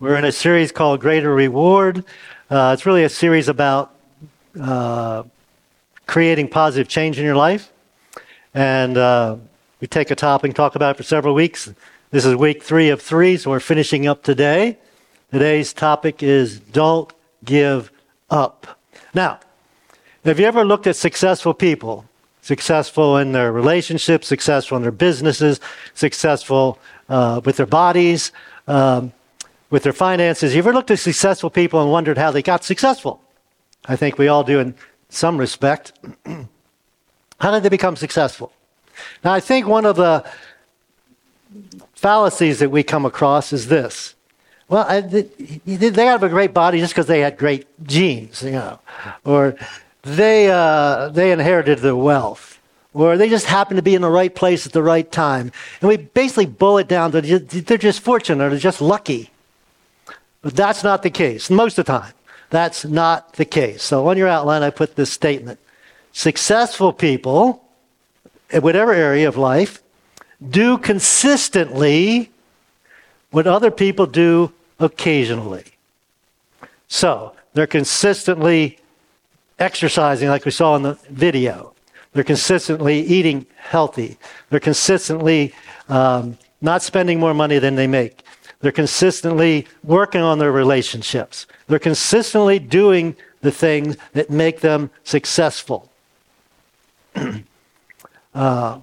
We're in a series called Greater Reward. Uh, it's really a series about uh, creating positive change in your life. And uh, we take a topic and talk about it for several weeks. This is week three of three, so we're finishing up today. Today's topic is Don't Give Up. Now, have you ever looked at successful people? Successful in their relationships, successful in their businesses, successful uh, with their bodies, um, with their finances. You ever looked at successful people and wondered how they got successful? I think we all do in some respect. how did they become successful? Now, I think one of the fallacies that we come across is this. Well, I, they, have a great body just because they had great genes, you know, or they, uh, they inherited the wealth, or they just happened to be in the right place at the right time. And we basically boil it down to they're just fortunate or they're just lucky. But that's not the case. Most of the time, that's not the case. So on your outline, I put this statement Successful people, in whatever area of life, do consistently what other people do occasionally. So they're consistently exercising, like we saw in the video. They're consistently eating healthy. They're consistently um, not spending more money than they make. They're consistently working on their relationships. They're consistently doing the things that make them successful. uh,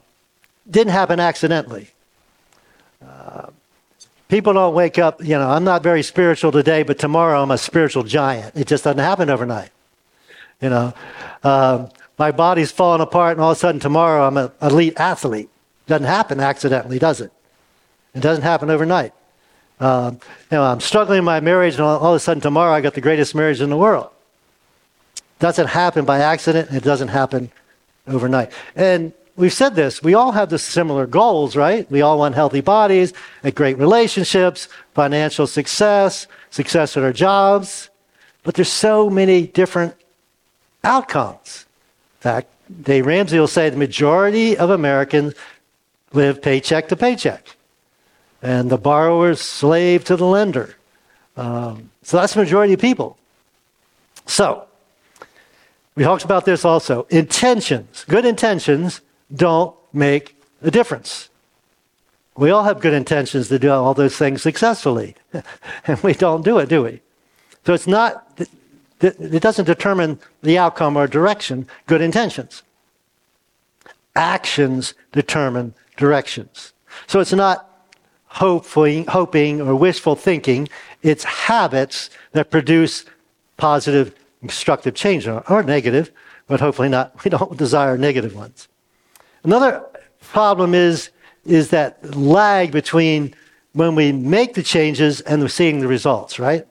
didn't happen accidentally. Uh, people don't wake up, you know, I'm not very spiritual today, but tomorrow I'm a spiritual giant. It just doesn't happen overnight. You know, uh, my body's falling apart, and all of a sudden tomorrow I'm an elite athlete. Doesn't happen accidentally, does it? It doesn't happen overnight. Uh, you know, I'm struggling in my marriage, and all, all, of a sudden tomorrow I got the greatest marriage in the world. Doesn't happen by accident. It doesn't happen overnight. And we've said this. We all have the similar goals, right? We all want healthy bodies, great relationships, financial success, success at our jobs. But there's so many different outcomes. In fact, Dave Ramsey will say the majority of Americans live paycheck to paycheck and the borrower's slave to the lender. Um, so that's the majority of people. So, we talked about this also. Intentions, good intentions, don't make a difference. We all have good intentions to do all those things successfully, and we don't do it, do we? So it's not, it doesn't determine the outcome or direction, good intentions. Actions determine directions. So it's not hoping, hoping or wishful thinking. It's habits that produce positive, constructive change or, negative, but hopefully not. We don't desire negative ones. Another problem is, is that lag between when we make the changes and seeing the results, right?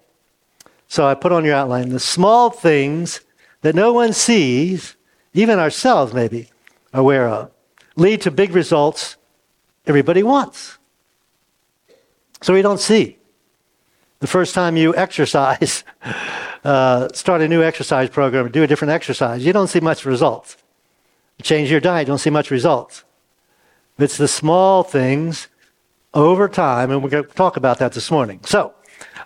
So I put on your outline the small things that no one sees, even ourselves maybe, aware of, lead to big results everybody wants. So we don't see. The first time you exercise, uh, start a new exercise program, do a different exercise, you don't see much results. Change your diet, you don't see much results. It's the small things over time, and we're going to talk about that this morning. So,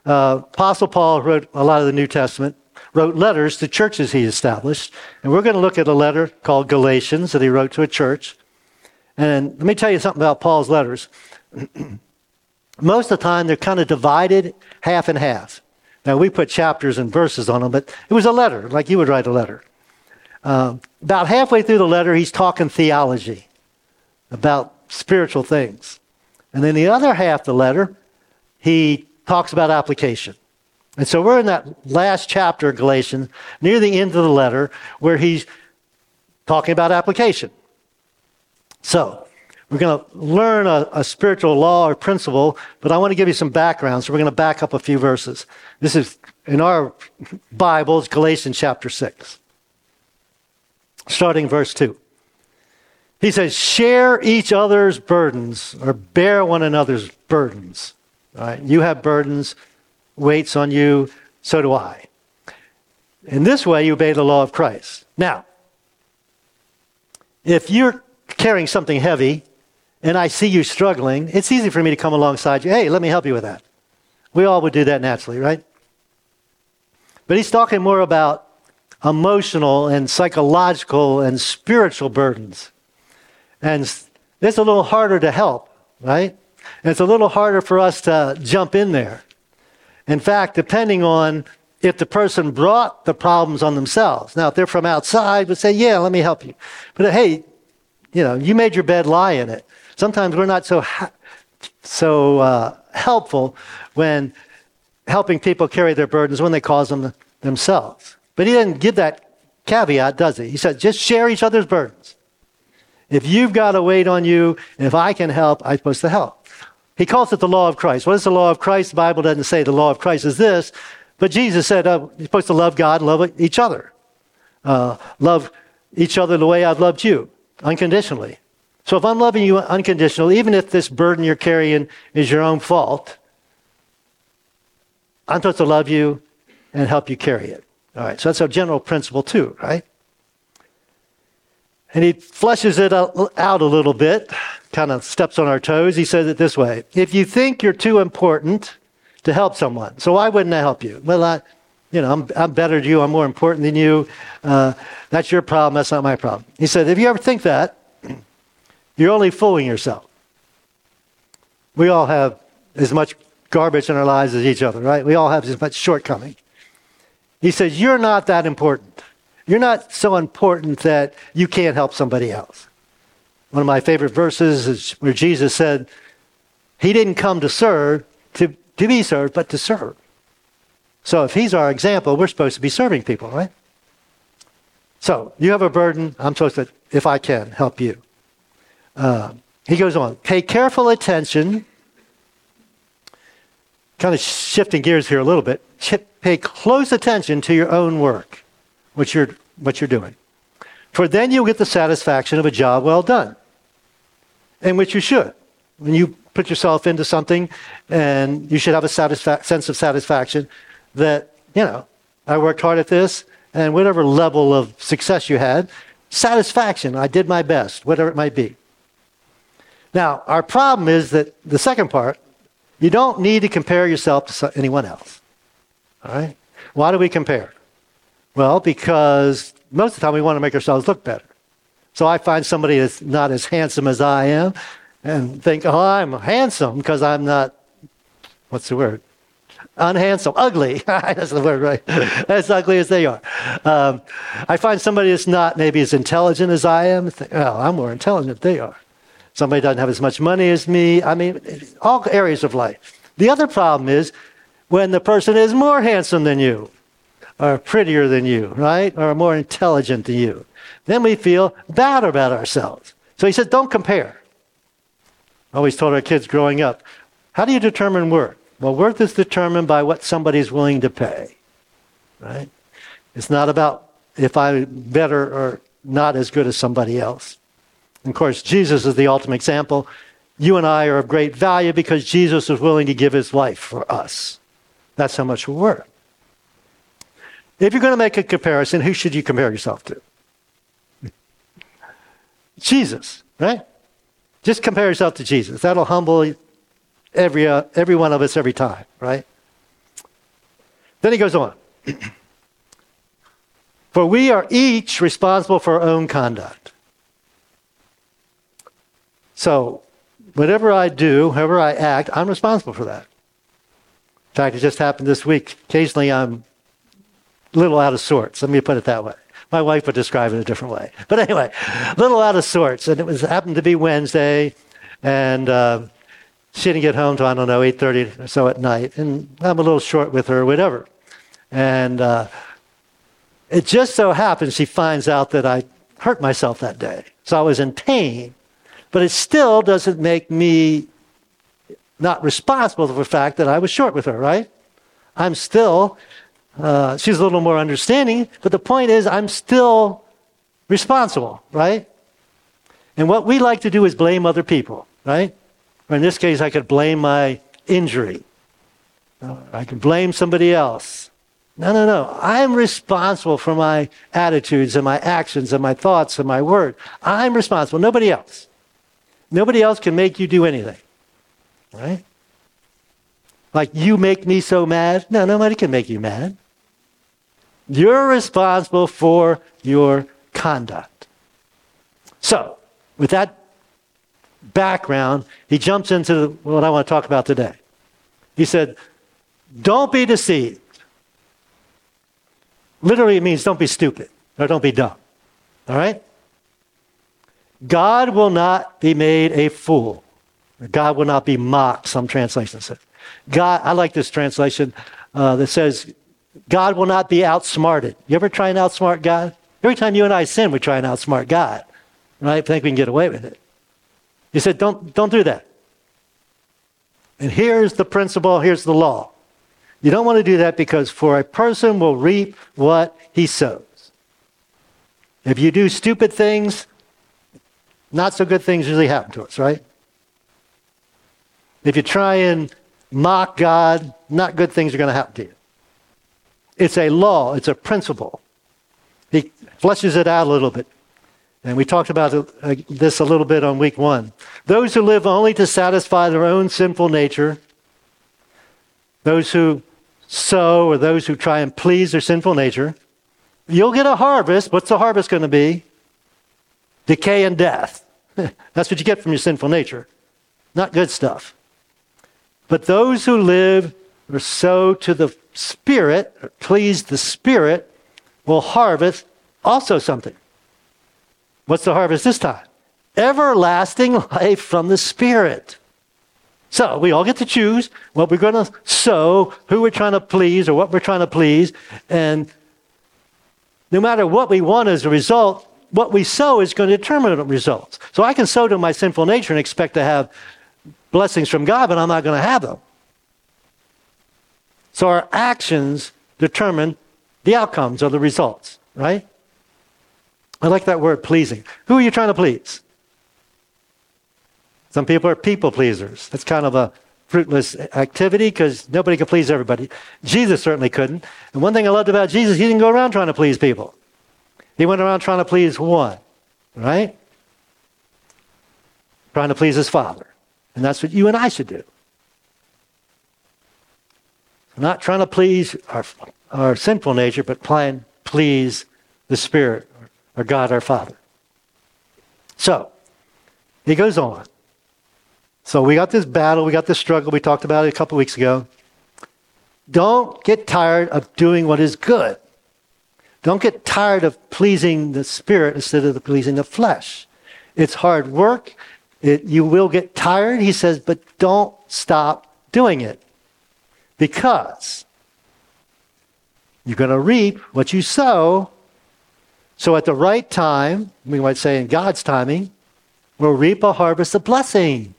uh, Apostle Paul wrote a lot of the New Testament, wrote letters to churches he established, and we're going to look at a letter called Galatians that he wrote to a church. And let me tell you something about Paul's letters. most of the time they're kind of divided half and half. Now, we put chapters and verses on them, but it was a letter, like you would write a letter. Uh, about halfway through the letter, he's talking theology about spiritual things. And then the other half of the letter, he talks about application. And so we're in that last chapter of Galatians, near the end of the letter, where he's talking about application. So, we're going to learn a, a, spiritual law or principle, but I want to give you some background. So we're going to back up a few verses. This is in our Bibles, Galatians chapter 6, starting verse 2. He says, Share each other's burdens or bear one another's burdens. All right? You have burdens, weights on you, so do I. In this way, you obey the law of Christ. Now, if you're carrying something heavy, and I see you struggling, it's easy for me to come alongside you. Hey, let me help you with that. We all would do that naturally, right? But he's talking more about emotional and psychological and spiritual burdens. And it's a little harder to help, right? And it's a little harder for us to jump in there. In fact, depending on if the person brought the problems on themselves. Now, if they're from outside, would say, yeah, let me help you. But hey, you know, you made your bed, lie in it. Sometimes we're not so, ha- so uh, helpful when helping people carry their burdens when they cause them themselves. But he didn't give that caveat, does he? He said, just share each other's burdens. If you've got a weight on you, if I can help, I'm supposed to help. He calls it the law of Christ. What is the law of Christ? The Bible doesn't say the law of Christ is this, but Jesus said uh, you're supposed to love God, love each other. Uh, love each other the way I've loved you, unconditionally. So if I'm loving you unconditionally, even if this burden you're carrying is your own fault, I'm supposed to love you and help you carry it. All right, so that's a general principle too, right? And he fleshes it out a little bit, kind of steps on our toes. He says it this way If you think you're too important to help someone, so why wouldn't I help you? Well, I, you know, I'm, I'm better than you, I'm more important than you. Uh, that's your problem, that's not my problem. He said, If you ever think that, you're only fooling yourself. We all have as much garbage in our lives as each other, right? We all have as much shortcoming. He says, You're not that important. You're not so important that you can't help somebody else. One of my favorite verses is where Jesus said, He didn't come to serve, to, to be served, but to serve. So if He's our example, we're supposed to be serving people, right? So you have a burden. I'm supposed to, if I can, help you. Uh, he goes on, pay careful attention. Kind of shifting gears here a little bit. Pay close attention to your own work what you're, what you're doing. For then you'll get the satisfaction of a job well done, and which you should. When you put yourself into something, and you should have a satisfa- sense of satisfaction that, you know, I worked hard at this, and whatever level of success you had, satisfaction, I did my best, whatever it might be. Now, our problem is that the second part, you don't need to compare yourself to anyone else. All right? Why do we compare? Well, because most of the time we want to make ourselves look better. So I find somebody that's not as handsome as I am and think, oh, I'm handsome because I'm not, what's the word? Unhandsome, ugly. that's the word, right? as ugly as they are. Um, I find somebody that's not maybe as intelligent as I am. Think, oh, I'm more intelligent than they are. Somebody doesn't have as much money as me. I mean, all areas of life. The other problem is when the person is more handsome than you are prettier than you, right? Or more intelligent than you. Then we feel bad about ourselves. So he says, don't compare. I always told our kids growing up, how do you determine worth? Well, worth is determined by what somebody's willing to pay, right? It's not about if I'm better or not as good as somebody else. Of course, Jesus is the ultimate example. You and I are of great value because Jesus was willing to give his life for us. That's how much we're worth. If you're going to make a comparison, who should you compare yourself to? Jesus, right? Just compare yourself to Jesus. That'll humble every, uh, every one of us every time, right? Then he goes on. For we are each responsible for our own conduct. So, whatever I do, however I act, I'm responsible for that. In fact, it just happened this week. Occasionally I'm a little out of sorts. Let me put it that way. My wife would describe it a different way. But anyway, a little out of sorts. And it was happened to be Wednesday, and uh, she didn't get home till, I don't know, 8.30 or so at night. And I'm a little short with her whatever. And uh, it just so happens she finds out that I hurt myself that day. So I was in pain. But it still doesn't make me not responsible for the fact that I was short with her, right? I'm still uh, she's a little more understanding, but the point is, I'm still responsible, right? And what we like to do is blame other people, right? Or in this case, I could blame my injury. Uh, I could blame somebody else. No, no, no. I'm responsible for my attitudes and my actions and my thoughts and my word. I'm responsible. Nobody else. Nobody else can make you do anything. Right? Like, you make me so mad. No, nobody can make you mad. You're responsible for your conduct. So, with that background, he jumps into what I want to talk about today. He said, Don't be deceived. Literally, it means don't be stupid or don't be dumb. All right? God will not be made a fool. God will not be mocked, some translations say. God, I like this translation uh, that says, God will not be outsmarted. You ever try and outsmart God? Every time you and I sin, we try and outsmart God, right? Think we can get away with it. He said, don't, don't do that. And here's the principle, here's the law. You don't want to do that because for a person will reap what he sows. If you do stupid things, not so good things usually happen to us, right? If you try and mock God, not good things are going to happen to you. It's a law, it's a principle. He fleshes it out a little bit. And we talked about uh, this a little bit on week one. Those who live only to satisfy their own sinful nature, those who sow or those who try and please their sinful nature, you'll get a harvest. What's the harvest going to be? Decay and death. That's what you get from your sinful nature. Not good stuff. But those who live or sow to the Spirit, or please the Spirit, will harvest also something. What's the harvest this time? Everlasting life from the Spirit. So we all get to choose what we're going to sow, who we're trying to please, or what we're trying to please. And no matter what we want as a result, what we sow is going to determine the results. So I can sow to my sinful nature and expect to have blessings from God, but I'm not going to have them. So our actions determine the outcomes or the results, right? I like that word pleasing. Who are you trying to please? Some people are people pleasers. That's kind of a fruitless activity because nobody can please everybody. Jesus certainly couldn't. And one thing I loved about Jesus, he didn't go around trying to please people. He went around trying to please one, right? Trying to please his Father. And that's what you and I should do. Not trying to please our, our sinful nature, but trying to please the Spirit or God our Father. So, he goes on. So we got this battle, we got this struggle, we talked about it a couple weeks ago. Don't get tired of doing what is good. Don't get tired of pleasing the spirit instead of the pleasing the flesh. It's hard work. It, you will get tired, he says, but don't stop doing it. Because you're going to reap what you sow. So at the right time, we might say in God's timing, we'll reap a harvest of blessing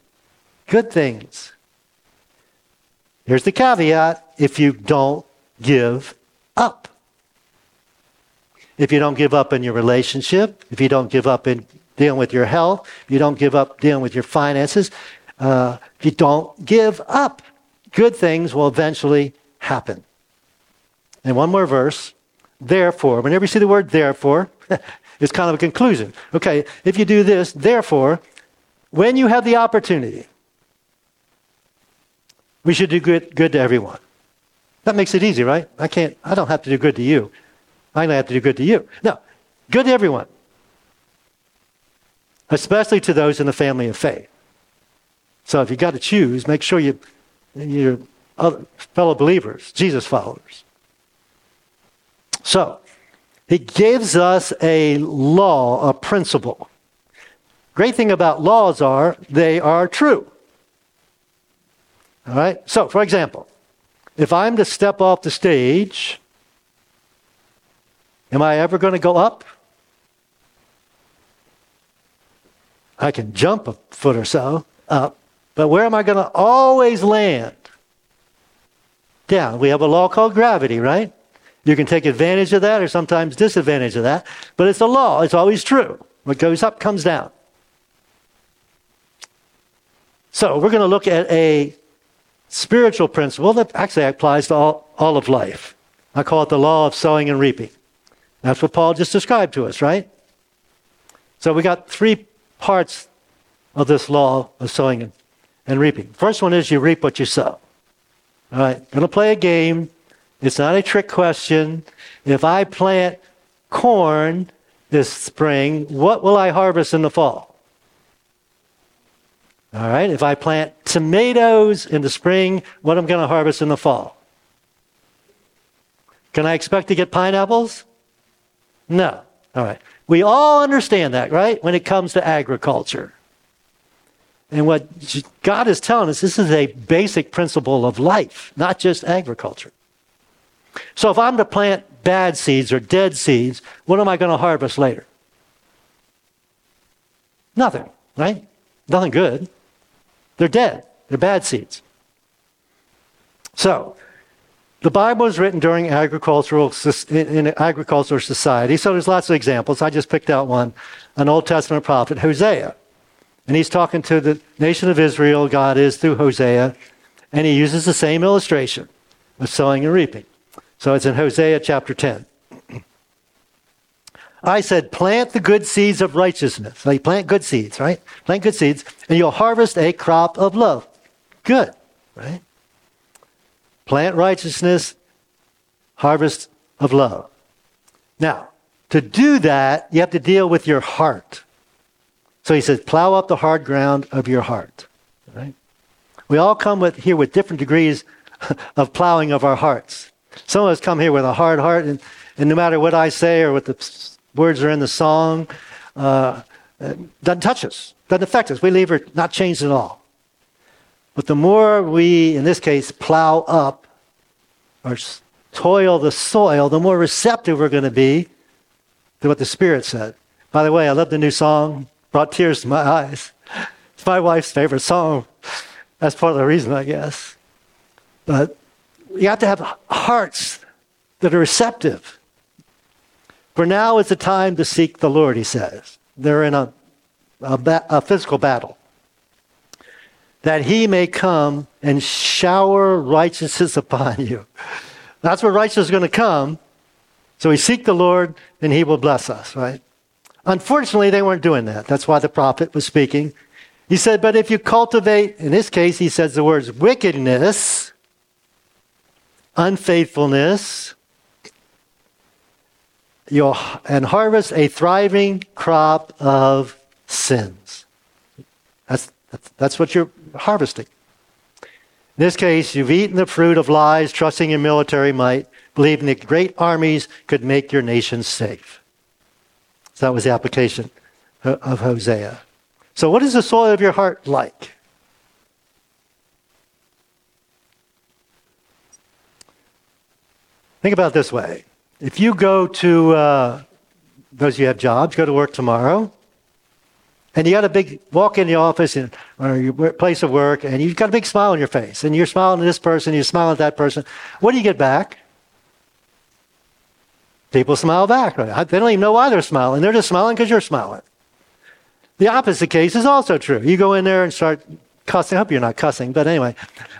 good things. Here's the caveat if you don't give up. If you don't give up in your relationship, if you don't give up in dealing with your health, if you don't give up dealing with your finances, uh, if you don't give up, good things will eventually happen. And one more verse. Therefore, whenever you see the word therefore, it's kind of a conclusion. Okay, if you do this, therefore, when you have the opportunity, we should do good, good to everyone. That makes it easy, right? I can't, I don't have to do good to you. I have to do good to you. No, good to everyone. Especially to those in the family of faith. So if you've got to choose, make sure you, you're fellow believers, Jesus followers. So, he gives us a law, a principle. Great thing about laws are they are true. All right? So, for example, if I'm to step off the stage, am I ever going to go up? I can jump a foot or so up, but where am I going to always land? Down. We have a law called gravity, right? You can take advantage of that or sometimes disadvantage of that, but it's a law. It's always true. What goes up comes down. So we're going to look at a spiritual principle that actually applies to all, all of life. I call it the law of sowing and reaping. That's what Paul just described to us, right? So we got three parts of this law of sowing and, and reaping. First one is you reap what you sow. All right, to play a game. It's not a trick question. If I plant corn this spring, what will I harvest in the fall? All right, if I plant tomatoes in the spring, what am I going to harvest in the fall? Can I expect to get pineapples? No. All right. We all understand that, right? When it comes to agriculture. And what God is telling us, this is a basic principle of life, not just agriculture. So if I'm to plant bad seeds or dead seeds, what am I going to harvest later? Nothing, right? Nothing good. They're dead. They're bad seeds. So, the Bible was written during agricultural in agricultural society, so there's lots of examples. I just picked out one, an Old Testament prophet, Hosea. And he's talking to the nation of Israel, God is through Hosea, and he uses the same illustration of sowing and reaping. So it's in Hosea chapter 10. I said, plant the good seeds of righteousness. Like plant good seeds, right? Plant good seeds, and you'll harvest a crop of love. Good, right? Plant righteousness, harvest of love. Now, to do that, you have to deal with your heart. So he says, plow up the hard ground of your heart. Right? We all come with, here with different degrees of plowing of our hearts. Some of us come here with a hard heart, and, and no matter what I say or what the words are in the song, uh, doesn't touch us, doesn't affect us. We leave her not changed at all. But the more we, in this case, plow up or toil the soil, the more receptive we're going to be to what the Spirit said. By the way, I love the new song, brought tears to my eyes. It's my wife's favorite song. That's part of the reason, I guess. But you have to have hearts that are receptive. For now is the time to seek the Lord, he says. They're in a, a, ba- a physical battle. That he may come and shower righteousness upon you. That's where righteousness is going to come. So we seek the Lord and he will bless us, right? Unfortunately, they weren't doing that. That's why the prophet was speaking. He said, But if you cultivate, in this case, he says the words wickedness, unfaithfulness, and harvest a thriving crop of sins. That's, that's, what you're harvesting. In this case, you've eaten the fruit of lies, trusting in military might, believing that great armies could make your nation safe. So that was the application of Hosea. So, what is the soil of your heart like? Think about this way. If you go to, uh, those of you have jobs, go to work tomorrow, and you got a big walk in the office and, or your place of work, and you've got a big smile on your face, and you're smiling at this person, you're smiling at that person. What do you get back? People smile back. They don't even know why they're smiling. They're just smiling because you're smiling. The opposite case is also true. You go in there and start cussing. I hope you're not cussing, but anyway,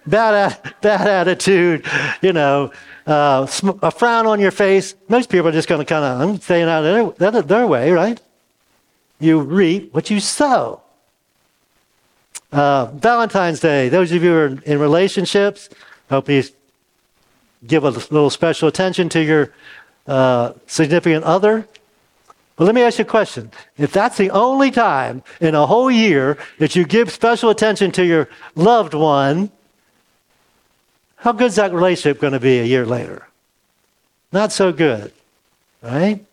bad, bad attitude, you know, uh, a frown on your face. Most people are just going to kind of, I'm staying out of their, their way, right? You reap what you sow. Uh, Valentine's Day, those of you who are in relationships, hope you give a little special attention to your uh, significant other. But let me ask you a question. If that's the only time in a whole year that you give special attention to your loved one, how good is that relationship going to be a year later? Not so good, right?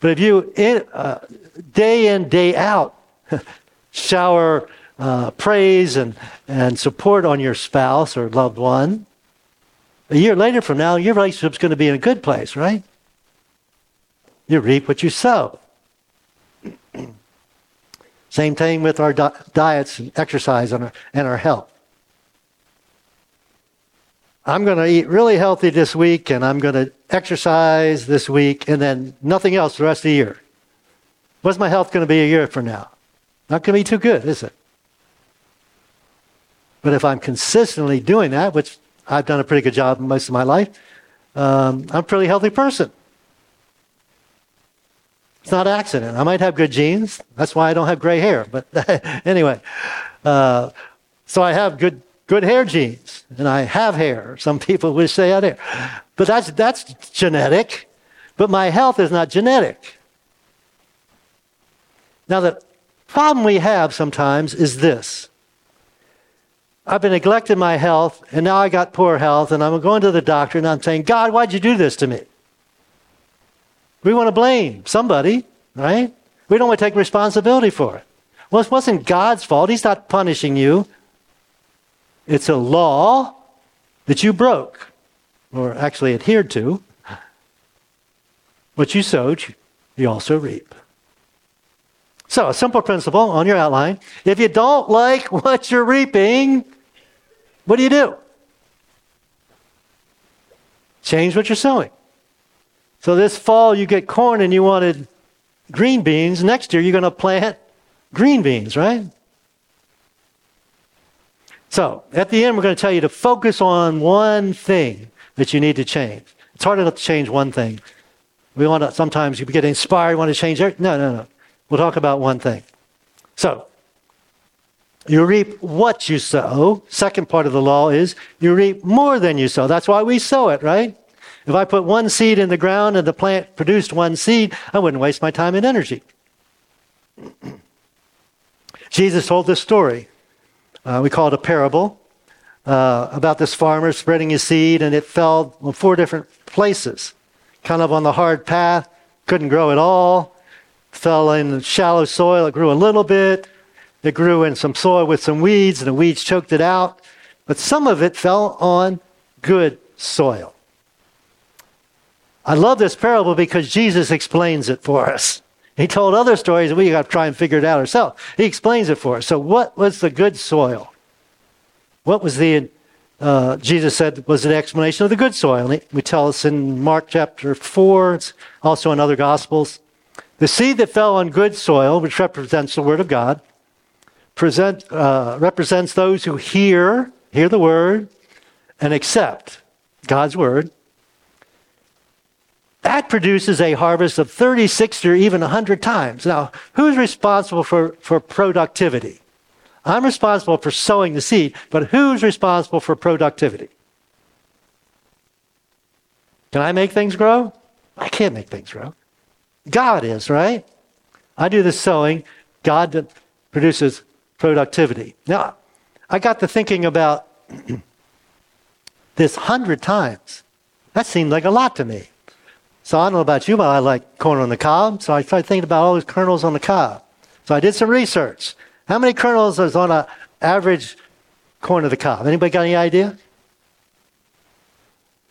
But if you, in, uh, day in, day out, shower uh, praise and, and support on your spouse or loved one, a year later from now, your relationship's going to be in a good place, right? You reap what you sow. Same thing with our di- diets and exercise and our, and our health. I'm going to eat really healthy this week and I'm going to exercise this week and then nothing else the rest of the year. What's my health going to be a year from now? Not going to be too good, is it? But if I'm consistently doing that, which I've done a pretty good job most of my life. Um, I'm a pretty healthy person. It's not accident. I might have good genes. That's why I don't have gray hair. But anyway, uh, so I have good good hair genes, and I have hair. Some people wish they had hair. But that's, that's genetic. But my health is not genetic. Now, the problem we have sometimes is this I've been neglecting my health, and now I got poor health, and I'm going to the doctor, and I'm saying, God, why'd you do this to me? We want to blame somebody, right? We don't want to take responsibility for it. Well, it wasn't God's fault. He's not punishing you. It's a law that you broke, or actually adhered to. What you sowed, you also reap. So, a simple principle on your outline. If you don't like what you're reaping, what do you do? Change what you're sowing. So, this fall you get corn and you wanted green beans. Next year you're going to plant green beans, right? So, at the end, we're going to tell you to focus on one thing that you need to change. It's hard enough to change one thing. We want to, sometimes you get inspired, you want to change everything. No, no, no. We'll talk about one thing. So, you reap what you sow. Second part of the law is you reap more than you sow. That's why we sow it, right? If I put one seed in the ground and the plant produced one seed, I wouldn't waste my time and energy. Jesus told this story. Uh, we call it a parable uh, about this farmer spreading his seed, and it fell on four different places. Kind of on the hard path, couldn't grow at all. Fell in shallow soil, it grew a little bit. It grew in some soil with some weeds, and the weeds choked it out. But some of it fell on good soil. I love this parable because Jesus explains it for us. He told other stories, and we got to try and figure it out ourselves. He explains it for us. So, what was the good soil? What was the, uh, Jesus said, was an explanation of the good soil? And we tell us in Mark chapter 4, it's also in other Gospels. The seed that fell on good soil, which represents the Word of God, present, uh, represents those who hear, hear the Word, and accept God's Word that produces a harvest of 30, 60, or even 100 times. Now, who's responsible for, for productivity? I'm responsible for sowing the seed, but who's responsible for productivity? Can I make things grow? I can't make things grow. God is, right? I do the sowing, God produces productivity. Now, I got to thinking about this hundred times. That seemed like a lot to me. So I don't know about you, but I like corn on the cob. So I started thinking about all those kernels on the cob. So I did some research. How many kernels is on an average corn of the cob? Anybody got any idea?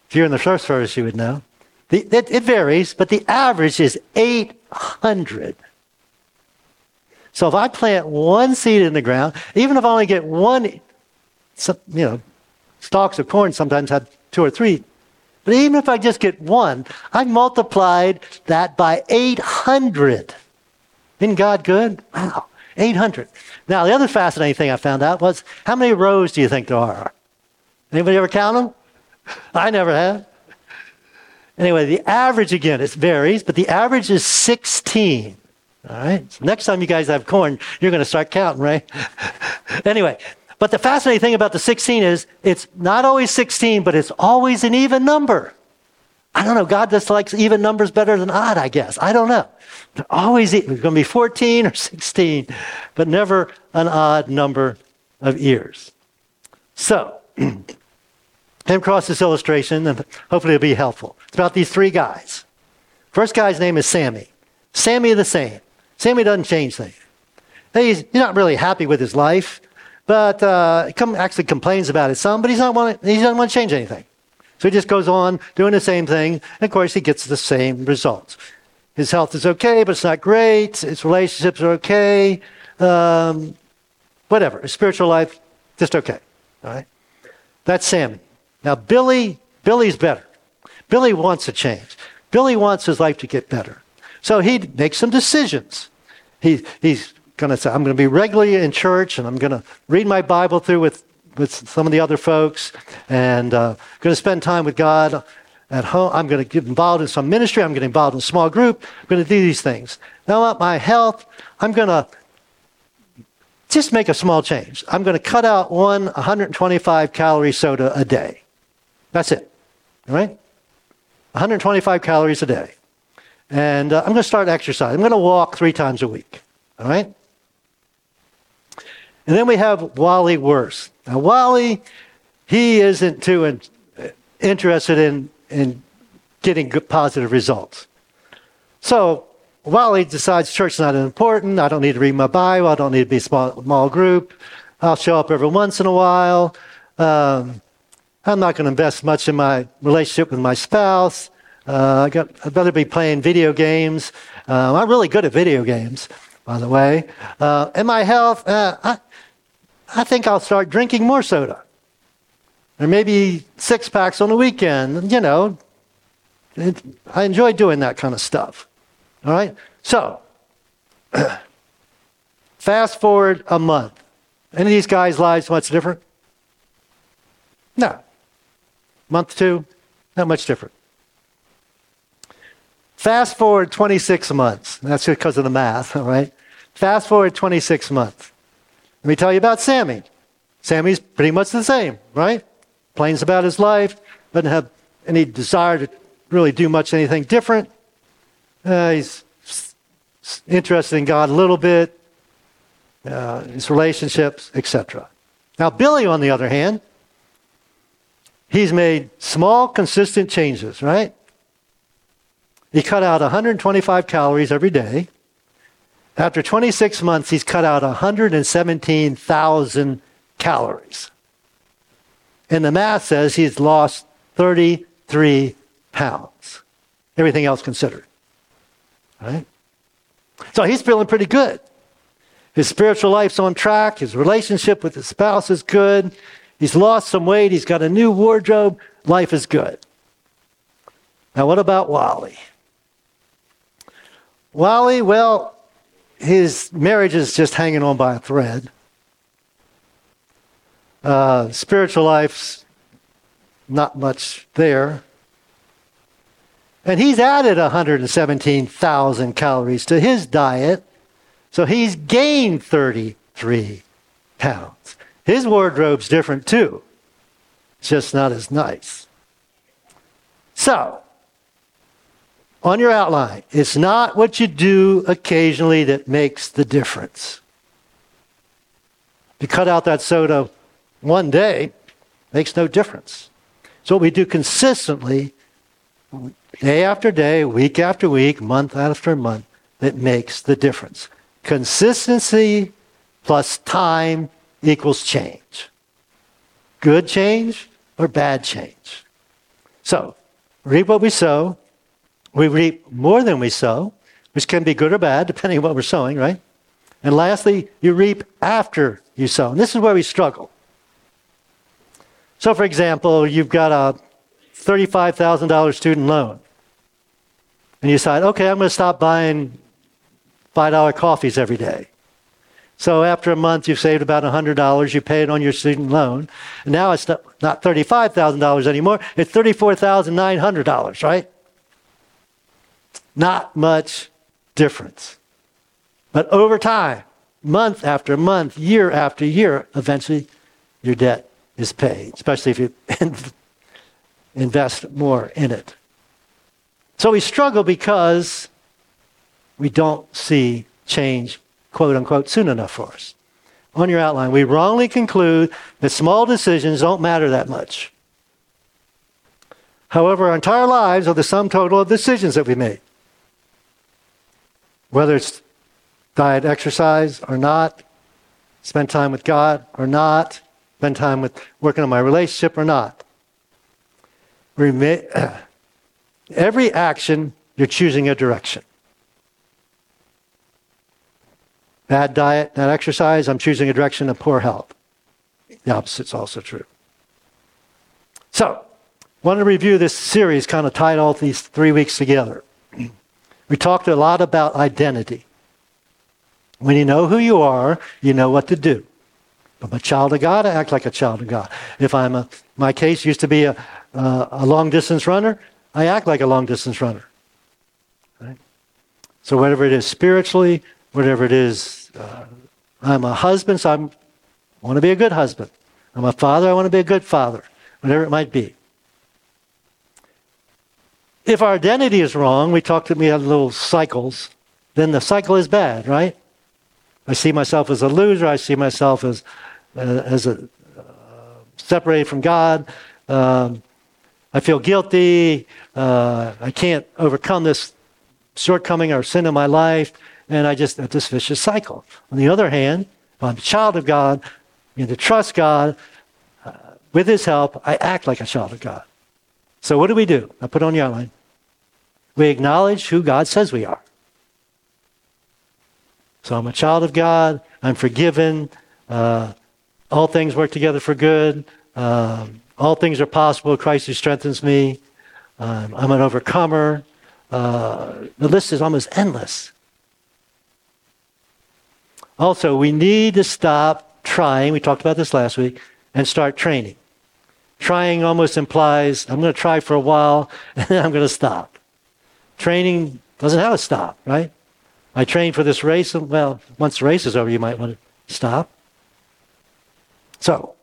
If you're in the first service, you would know. The, it, it varies, but the average is 800. So if I plant one seed in the ground, even if I only get one, you know, stalks of corn sometimes have two or three but even if I just get one, I multiplied that by 800. Isn't God good? Wow, 800. Now, the other fascinating thing I found out was how many rows do you think there are? Anybody ever count them? I never have. Anyway, the average, again, it varies, but the average is 16. All right? So next time you guys have corn, you're going to start counting, right? anyway, but the fascinating thing about the 16 is it's not always 16, but it's always an even number. I don't know. God just likes even numbers better than odd, I guess. I don't know. They're always it's going to be 14 or 16, but never an odd number of ears. So, came across this illustration, and hopefully it'll be helpful. It's about these three guys. First guy's name is Sammy. Sammy the same. Sammy doesn't change things. He's not really happy with his life but uh, come, actually complains about his son, but he's not want, he doesn't want to change anything. So he just goes on doing the same thing, and of course he gets the same results. His health is okay, but it's not great. His relationships are okay. Um, whatever. His spiritual life, just okay. All right. That's Sammy. Now Billy, Billy's better. Billy wants a change. Billy wants his life to get better. So he makes some decisions. He, he's going to say, I'm going to be regularly in church and I'm going to read my Bible through with, with some of the other folks and uh, going to spend time with God at home. I'm going to get involved in some ministry. I'm getting involved in a small group. I'm going to do these things. Now, about my health, I'm going to just make a small change. I'm going to cut out one 125 calorie soda a day. That's it. All right? 125 calories a day. And uh, I'm going to start exercise. I'm going to walk three times a week. All right? And then we have Wally Worse. Now, Wally, he isn't too in, interested in, in getting good, positive results. So, Wally decides church's not important. I don't need to read my Bible. I don't need to be a small, small group. I'll show up every once in a while. Um, I'm not going to invest much in my relationship with my spouse. Uh, I got, I'd better be playing video games. Uh, I'm really good at video games, by the way. Uh, and my health, uh, I, I think I'll start drinking more soda. Or maybe six packs on the weekend. You know, it, I enjoy doing that kind of stuff. All right? So, fast forward a month. Any of these guys' lives much different? No. Month two, not much different. Fast forward 26 months. That's because of the math, all right? Fast forward 26 months. Let me tell you about Sammy. Sammy's pretty much the same, right? Plains about his life, doesn't have any desire to really do much anything different. Uh, he's interested in God a little bit, uh, his relationships, etc. Now, Billy, on the other hand, he's made small, consistent changes, right? He cut out 125 calories every day. After 26 months, he's cut out 117,000 calories. And the math says he's lost 33 pounds, everything else considered. Right? So he's feeling pretty good. His spiritual life's on track. His relationship with his spouse is good. He's lost some weight. He's got a new wardrobe. Life is good. Now, what about Wally? Wally, well, his marriage is just hanging on by a thread. Uh, spiritual life's not much there. And he's added 117,000 calories to his diet, so he's gained 33 pounds. His wardrobe's different too, just not as nice. So, on your outline, it's not what you do occasionally that makes the difference. If you cut out that soda one day, makes no difference. So what we do consistently, day after day, week after week, month after month, that makes the difference. Consistency plus time equals change. Good change or bad change. So, reap what we sow. We reap more than we sow, which can be good or bad, depending on what we're sowing, right? And lastly, you reap after you sow. And this is where we struggle. So, for example, you've got a $35,000 student loan. And you decide, okay, I'm going to stop buying $5 coffees every day. So after a month, you've saved about $100. You pay it on your student loan. And now it's not, not $35,000 anymore. It's $34,900, right? Not much difference. But over time, month after month, year after year, eventually your debt is paid, especially if you invest more in it. So we struggle because we don't see change, quote unquote, soon enough for us. On your outline, we wrongly conclude that small decisions don't matter that much. However, our entire lives are the sum total of decisions that we made. Whether it's diet, exercise or not, spend time with God or not, spend time with working on my relationship or not. Every action, you're choosing a direction. Bad diet, bad exercise, I'm choosing a direction of poor health. The opposite's also true. So, I want to review this series, kind of tied all these three weeks together. We talked a lot about identity. When you know who you are, you know what to do. If I'm a child of God, I act like a child of God. If I'm a, my case used to be a, a long distance runner, I act like a long distance runner. Right? So, whatever it is spiritually, whatever it is uh, I'm a husband, so I'm, I want to be a good husband. I'm a father, I want to be a good father, whatever it might be. If our identity is wrong, we talked, we have little cycles, then the cycle is bad, right? I see myself as a loser. I see myself as, uh, as a, uh, separated from God. Um, I feel guilty. Uh, I can't overcome this shortcoming or sin in my life. And I just, have this vicious cycle. On the other hand, if I'm a child of God, I to trust God. Uh, with His help, I act like a child of God. So what do we do? I put on your outline. We acknowledge who God says we are. So I'm a child of God. I'm forgiven. Uh, all things work together for good. Um, all things are possible. Christ who strengthens me. Um, I'm an overcomer. Uh, the list is almost endless. Also, we need to stop trying. We talked about this last week and start training. Trying almost implies I'm going to try for a while and then I'm going to stop. Training doesn't have a stop, right? I trained for this race. Well, once the race is over, you might want to stop. So,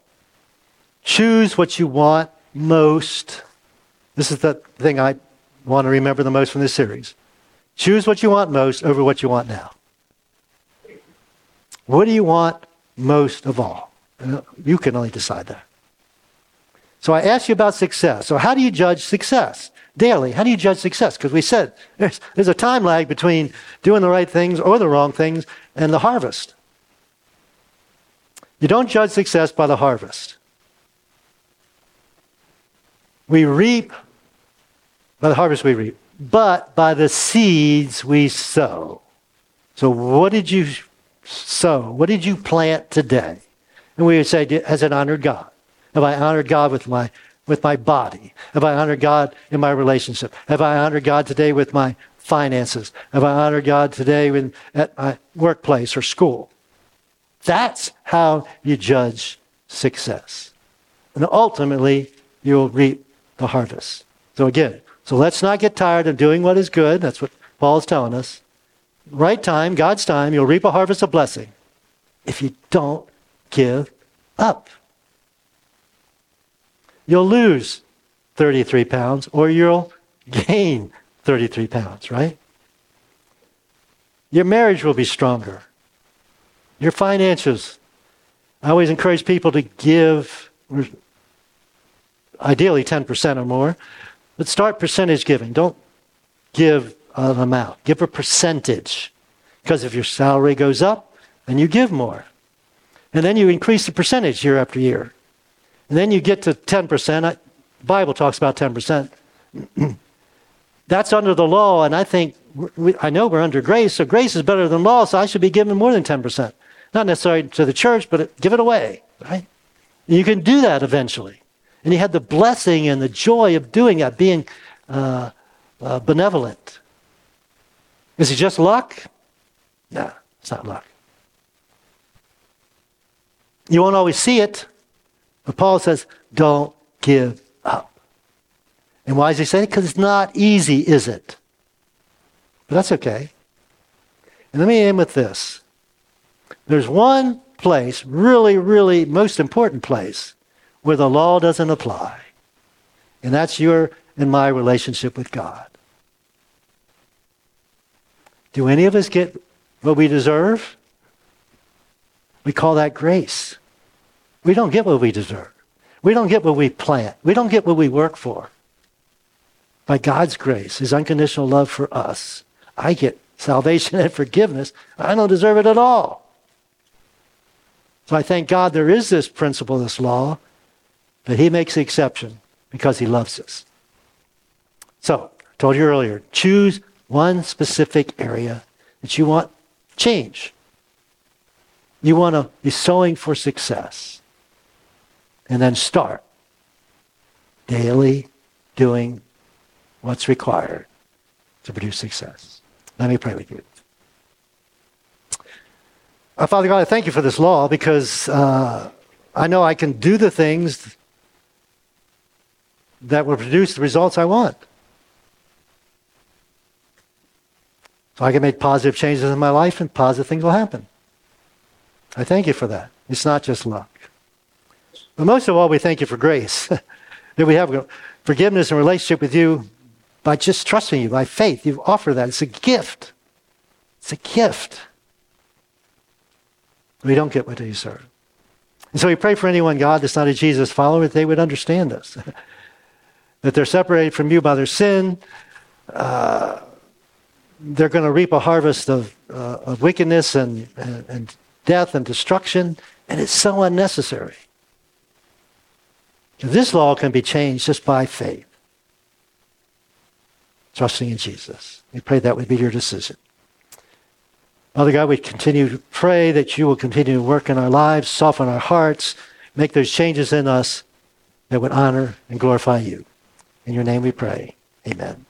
choose what you want most. This is the thing I want to remember the most from this series. Choose what you want most over what you want now. What do you want most of all? Uh, you can only decide that. So I asked you about success. So, how do you judge success? Daily. How do you judge success? Because we said there's, there's a time lag between doing the right things or the wrong things and the harvest. You don't judge success by the harvest. We reap by the harvest we reap, but by the seeds we sow. So, what did you sow? What did you plant today? And we would say, has it honored God? Have I honored God with my with my body? Have I honored God in my relationship? Have I honored God today with my finances? Have I honored God today in, at my workplace or school? That's how you judge success. And ultimately, you'll reap the harvest. So again, so let's not get tired of doing what is good. That's what Paul is telling us. Right time, God's time, you'll reap a harvest of blessing if you don't give up. You'll lose 33 pounds or you'll gain 33 pounds, right? Your marriage will be stronger. Your finances. I always encourage people to give, ideally 10% or more, but start percentage giving. Don't give an amount, give a percentage. Because if your salary goes up, then you give more. And then you increase the percentage year after year. And then you get to 10%. I, Bible talks about 10%. That's under the law, and I think, we, I know we're under grace, so grace is better than law, so I should be given more than 10%. Not necessarily to the church, but give it away, right? And you can do that eventually. And you had the blessing and the joy of doing that, being uh, uh, benevolent. Is it just luck? No, it's not luck. You won't always see it, but Paul says, don't give up. And why is he saying it? Because it's not easy, is it? But that's okay. And let me end with this. There's one place, really, really most important place, where the law doesn't apply. And that's your and my relationship with God. Do any of us get what we deserve? We call that grace. We don't get what we deserve. We don't get what we plant. We don't get what we work for. By God's grace, His unconditional love for us, I get salvation and forgiveness. I don't deserve it at all. So I thank God there is this principle, this law, but He makes the exception because He loves us. So, I told you earlier, choose one specific area that you want change. You want to be sowing for success and then start daily doing what's required to produce success. Let me pray with you. Uh, Father God, I thank you for this law because uh, I know I can do the things that will produce the results I want. So I can make positive changes in my life and positive things will happen. I thank you for that. It's not just luck. But most of all, we thank you for grace. that we have forgiveness and relationship with you by just trusting you, by faith. You offer that. It's a gift. It's a gift. We don't get what we deserve. And so we pray for anyone, God, that's not a Jesus follower, that they would understand this. that they're separated from you by their sin. Uh, they're going to reap a harvest of, uh, of wickedness and, and, and death and destruction, and it's so unnecessary. This law can be changed just by faith, trusting in Jesus. We pray that would be your decision. Father God, we continue to pray that you will continue to work in our lives, soften our hearts, make those changes in us that would honor and glorify you. In your name we pray. Amen.